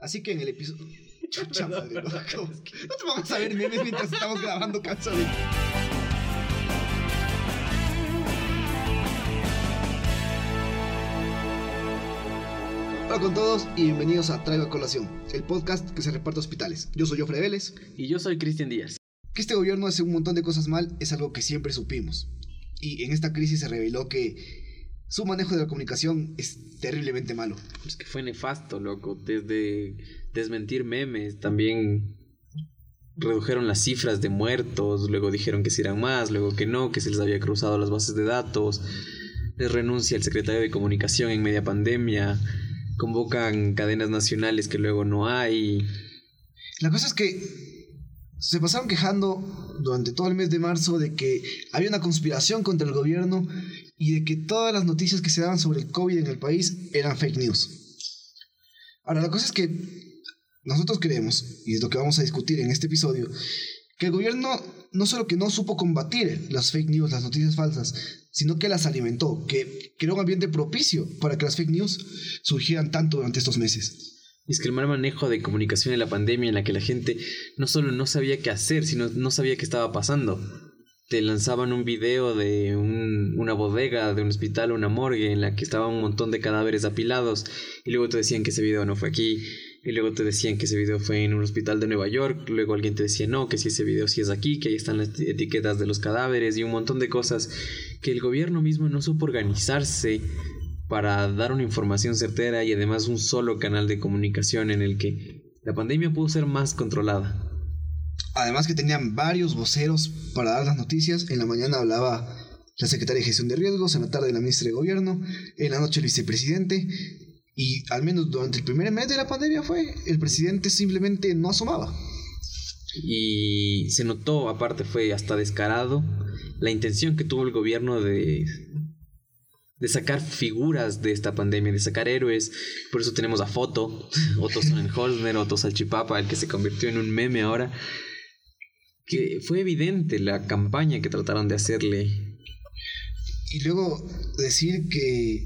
Así que en el episodio... Chucha madre, ¿no? ¿Cómo es que- no te vamos a ver memes mientras estamos grabando canciones. Hola con todos y bienvenidos a Traigo a Colación, el podcast que se reparte a hospitales. Yo soy Jofre Vélez. Y yo soy Cristian Díaz. Que este gobierno hace un montón de cosas mal es algo que siempre supimos. Y en esta crisis se reveló que su manejo de la comunicación es terriblemente malo. Es que fue nefasto, loco. Desde desmentir memes, también redujeron las cifras de muertos, luego dijeron que si eran más, luego que no, que se les había cruzado las bases de datos. Les renuncia el secretario de comunicación en media pandemia. Convocan cadenas nacionales que luego no hay. La cosa es que se pasaron quejando durante todo el mes de marzo de que había una conspiración contra el gobierno y de que todas las noticias que se daban sobre el COVID en el país eran fake news. Ahora, la cosa es que nosotros creemos, y es lo que vamos a discutir en este episodio, que el gobierno no solo que no supo combatir las fake news, las noticias falsas, sino que las alimentó, que creó un ambiente propicio para que las fake news surgieran tanto durante estos meses. Es que el mal manejo de comunicación en la pandemia en la que la gente no solo no sabía qué hacer, sino no sabía qué estaba pasando. Te lanzaban un video de un- una bodega, de un hospital, una morgue en la que estaban un montón de cadáveres apilados y luego te decían que ese video no fue aquí y luego te decían que ese video fue en un hospital de Nueva York, luego alguien te decía no, que si ese video sí es aquí, que ahí están las etiquetas de los cadáveres y un montón de cosas que el gobierno mismo no supo organizarse para dar una información certera y además un solo canal de comunicación en el que la pandemia pudo ser más controlada. Además que tenían varios voceros para dar las noticias. En la mañana hablaba la secretaria de gestión de riesgos, en la tarde la ministra de gobierno, en la noche el vicepresidente. Y al menos durante el primer mes de la pandemia fue, el presidente simplemente no asomaba. Y se notó, aparte fue hasta descarado, la intención que tuvo el gobierno de, de sacar figuras de esta pandemia, de sacar héroes. Por eso tenemos a Foto, Otto Sonnenholzner, Otto Salchipapa, el que se convirtió en un meme ahora. Que fue evidente la campaña que trataron de hacerle Y luego decir que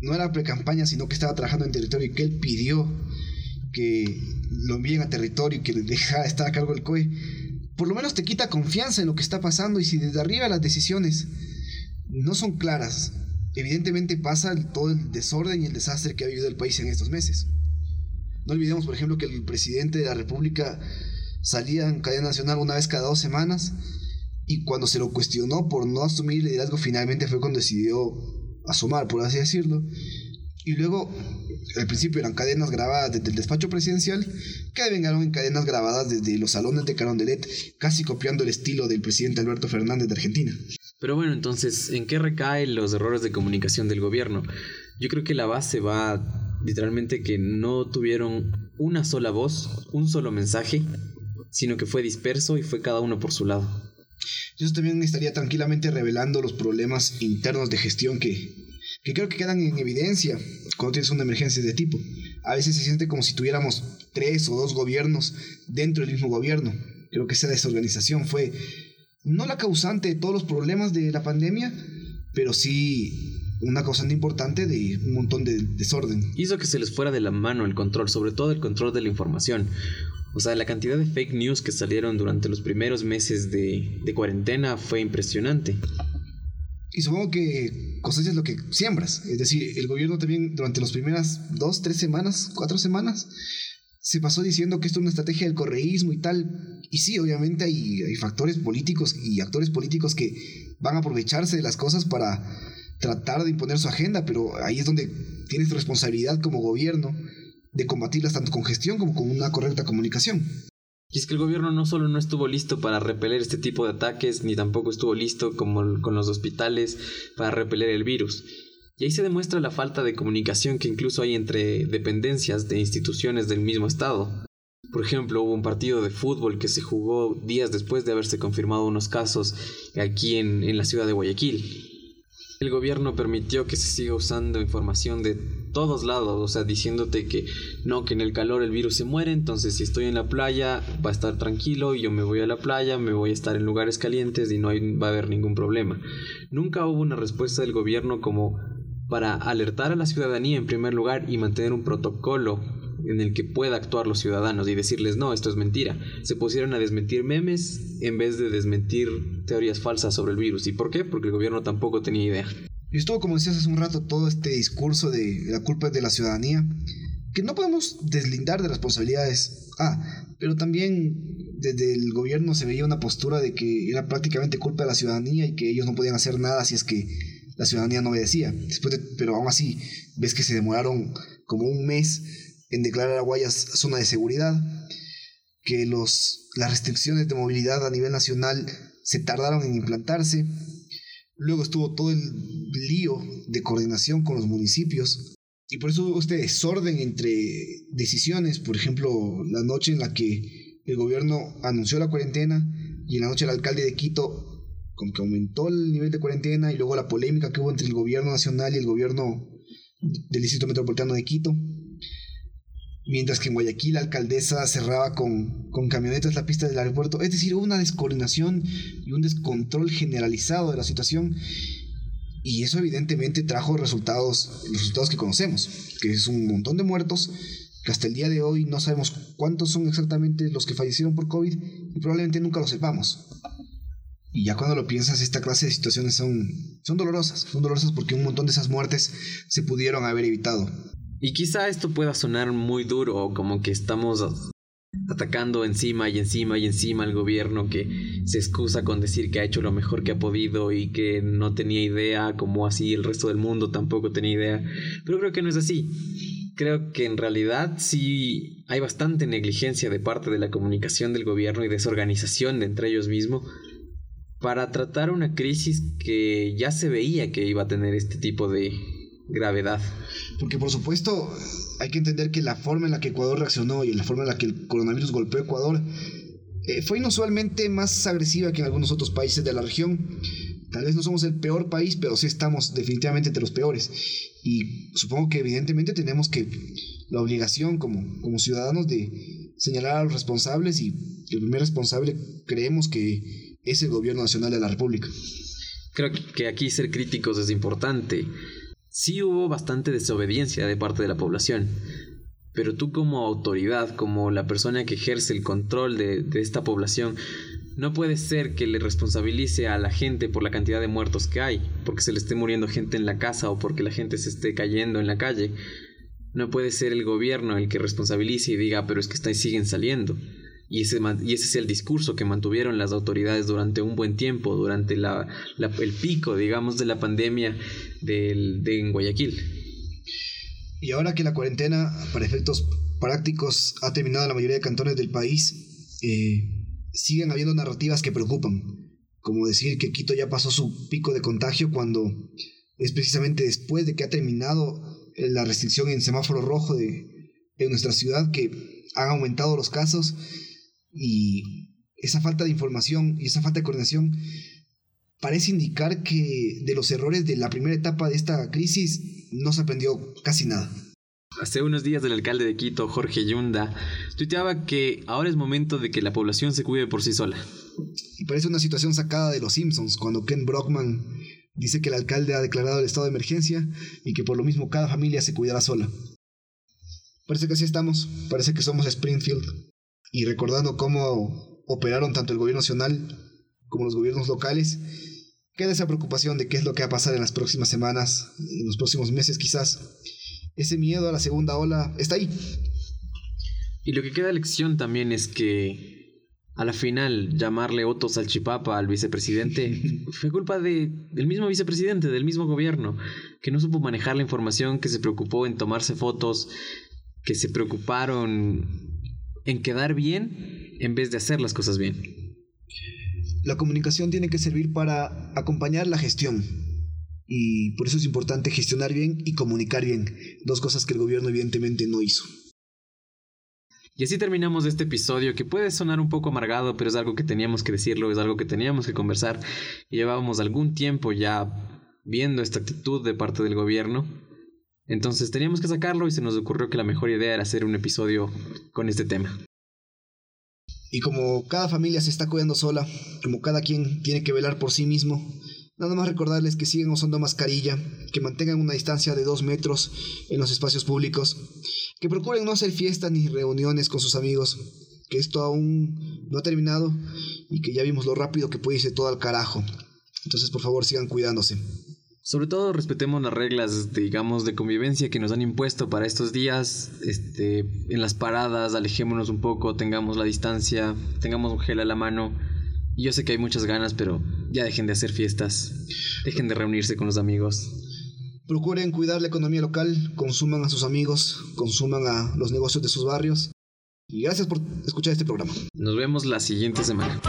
no era pre-campaña, sino que estaba trabajando en territorio y que él pidió que lo envíen a territorio y que dejara estar a cargo del COE, por lo menos te quita confianza en lo que está pasando y si desde arriba las decisiones no son claras, evidentemente pasa todo el desorden y el desastre que ha vivido el país en estos meses. No olvidemos, por ejemplo, que el presidente de la República salía en cadena nacional una vez cada dos semanas y cuando se lo cuestionó por no asumir el liderazgo, finalmente fue cuando decidió asomar, por así decirlo. Y luego, al principio eran cadenas grabadas desde el despacho presidencial, que vengaron en cadenas grabadas desde los salones de Carondelet, casi copiando el estilo del presidente Alberto Fernández de Argentina. Pero bueno, entonces, ¿en qué recaen los errores de comunicación del gobierno? Yo creo que la base va literalmente que no tuvieron una sola voz, un solo mensaje, sino que fue disperso y fue cada uno por su lado. Y Eso también estaría tranquilamente revelando los problemas internos de gestión que, que creo que quedan en evidencia cuando tienes una emergencia de este tipo. A veces se siente como si tuviéramos tres o dos gobiernos dentro del mismo gobierno. Creo que esa desorganización fue no la causante de todos los problemas de la pandemia, pero sí una causante importante de un montón de desorden. Hizo que se les fuera de la mano el control, sobre todo el control de la información. O sea, la cantidad de fake news que salieron durante los primeros meses de, de cuarentena fue impresionante. Y supongo que cosechas lo que siembras. Es decir, el gobierno también durante las primeras dos, tres semanas, cuatro semanas, se pasó diciendo que esto es una estrategia del correísmo y tal. Y sí, obviamente hay, hay factores políticos y actores políticos que van a aprovecharse de las cosas para tratar de imponer su agenda, pero ahí es donde tienes responsabilidad como gobierno de combatirlas tanto con gestión como con una correcta comunicación. Y es que el gobierno no solo no estuvo listo para repeler este tipo de ataques, ni tampoco estuvo listo como con los hospitales para repeler el virus. Y ahí se demuestra la falta de comunicación que incluso hay entre dependencias de instituciones del mismo Estado. Por ejemplo, hubo un partido de fútbol que se jugó días después de haberse confirmado unos casos aquí en, en la ciudad de Guayaquil. El gobierno permitió que se siga usando información de todos lados, o sea, diciéndote que no, que en el calor el virus se muere, entonces si estoy en la playa va a estar tranquilo y yo me voy a la playa, me voy a estar en lugares calientes y no hay- va a haber ningún problema. Nunca hubo una respuesta del gobierno como para alertar a la ciudadanía en primer lugar y mantener un protocolo en el que pueda actuar los ciudadanos y decirles no, esto es mentira. Se pusieron a desmentir memes en vez de desmentir teorías falsas sobre el virus. ¿Y por qué? Porque el gobierno tampoco tenía idea. Y estuvo, como decías hace un rato, todo este discurso de la culpa de la ciudadanía, que no podemos deslindar de responsabilidades. Ah, pero también desde el gobierno se veía una postura de que era prácticamente culpa de la ciudadanía y que ellos no podían hacer nada si es que la ciudadanía no obedecía. Después pero aún así, ves que se demoraron como un mes en declarar a Guayas zona de seguridad, que los, las restricciones de movilidad a nivel nacional se tardaron en implantarse. Luego estuvo todo el lío de coordinación con los municipios. Y por eso hubo este desorden entre decisiones, por ejemplo, la noche en la que el gobierno anunció la cuarentena y en la noche el alcalde de Quito como que aumentó el nivel de cuarentena y luego la polémica que hubo entre el gobierno nacional y el gobierno del Distrito Metropolitano de Quito. Mientras que en Guayaquil la alcaldesa cerraba con, con camionetas la pista del aeropuerto. Es decir, hubo una descoordinación y un descontrol generalizado de la situación. Y eso evidentemente trajo resultados, los resultados que conocemos, que es un montón de muertos, que hasta el día de hoy no sabemos cuántos son exactamente los que fallecieron por COVID y probablemente nunca lo sepamos. Y ya cuando lo piensas, esta clase de situaciones son, son dolorosas. Son dolorosas porque un montón de esas muertes se pudieron haber evitado. Y quizá esto pueda sonar muy duro, como que estamos atacando encima y encima y encima al gobierno que se excusa con decir que ha hecho lo mejor que ha podido y que no tenía idea, como así el resto del mundo tampoco tenía idea. Pero creo que no es así. Creo que en realidad sí hay bastante negligencia de parte de la comunicación del gobierno y desorganización de entre ellos mismos para tratar una crisis que ya se veía que iba a tener este tipo de gravedad. Porque por supuesto hay que entender que la forma en la que Ecuador reaccionó y la forma en la que el coronavirus golpeó a Ecuador eh, fue inusualmente más agresiva que en algunos otros países de la región. Tal vez no somos el peor país, pero sí estamos definitivamente entre los peores. Y supongo que evidentemente tenemos que la obligación como, como ciudadanos de señalar a los responsables y el primer responsable creemos que es el gobierno nacional de la República. Creo que aquí ser críticos es importante. Sí hubo bastante desobediencia de parte de la población, pero tú como autoridad, como la persona que ejerce el control de, de esta población, no puede ser que le responsabilice a la gente por la cantidad de muertos que hay, porque se le esté muriendo gente en la casa o porque la gente se esté cayendo en la calle. No puede ser el gobierno el que responsabilice y diga, pero es que siguen saliendo. Y ese, y ese es el discurso que mantuvieron las autoridades durante un buen tiempo, durante la, el pico, digamos, de la pandemia de en Guayaquil. Y ahora que la cuarentena, para efectos prácticos, ha terminado en la mayoría de cantones del país, eh, siguen habiendo narrativas que preocupan, como decir que Quito ya pasó su pico de contagio cuando es precisamente después de que ha terminado la restricción en semáforo rojo de, de nuestra ciudad que han aumentado los casos y esa falta de información y esa falta de coordinación parece indicar que de los errores de la primera etapa de esta crisis no se aprendió casi nada. Hace unos días el alcalde de Quito, Jorge Yunda, tuiteaba que ahora es momento de que la población se cuide por sí sola. Y parece una situación sacada de los Simpsons, cuando Ken Brockman dice que el alcalde ha declarado el estado de emergencia y que por lo mismo cada familia se cuidará sola. Parece que así estamos, parece que somos Springfield y recordando cómo operaron tanto el gobierno nacional como los gobiernos locales, queda esa preocupación de qué es lo que va a pasar en las próximas semanas, en los próximos meses quizás. Ese miedo a la segunda ola está ahí. Y lo que queda lección también es que a la final llamarle Otto Salchipapa al vicepresidente fue culpa de, del mismo vicepresidente, del mismo gobierno, que no supo manejar la información, que se preocupó en tomarse fotos, que se preocuparon en quedar bien en vez de hacer las cosas bien. La comunicación tiene que servir para acompañar la gestión. Y por eso es importante gestionar bien y comunicar bien. Dos cosas que el gobierno evidentemente no hizo. Y así terminamos este episodio que puede sonar un poco amargado, pero es algo que teníamos que decirlo, es algo que teníamos que conversar. Y llevábamos algún tiempo ya viendo esta actitud de parte del gobierno entonces teníamos que sacarlo y se nos ocurrió que la mejor idea era hacer un episodio con este tema. Y como cada familia se está cuidando sola, como cada quien tiene que velar por sí mismo, Nada más recordarles que sigan usando mascarilla, que mantengan una distancia de dos metros en los espacios públicos, que procuren no hacer fiestas ni reuniones con sus amigos, que esto aún no ha terminado y que ya vimos lo rápido que puede irse todo al carajo. Entonces, por favor, sigan cuidándose. Sobre todo respetemos las reglas, digamos, de convivencia que nos han impuesto para estos días. Este, en las paradas, alejémonos un poco, tengamos la distancia, tengamos un gel a la mano. Y yo sé que hay muchas ganas, pero ya dejen de hacer fiestas, dejen de reunirse con los amigos. Procuren cuidar la economía local, consuman a sus amigos, consuman a los negocios de sus barrios. Y gracias por escuchar este programa. Nos vemos la siguiente semana.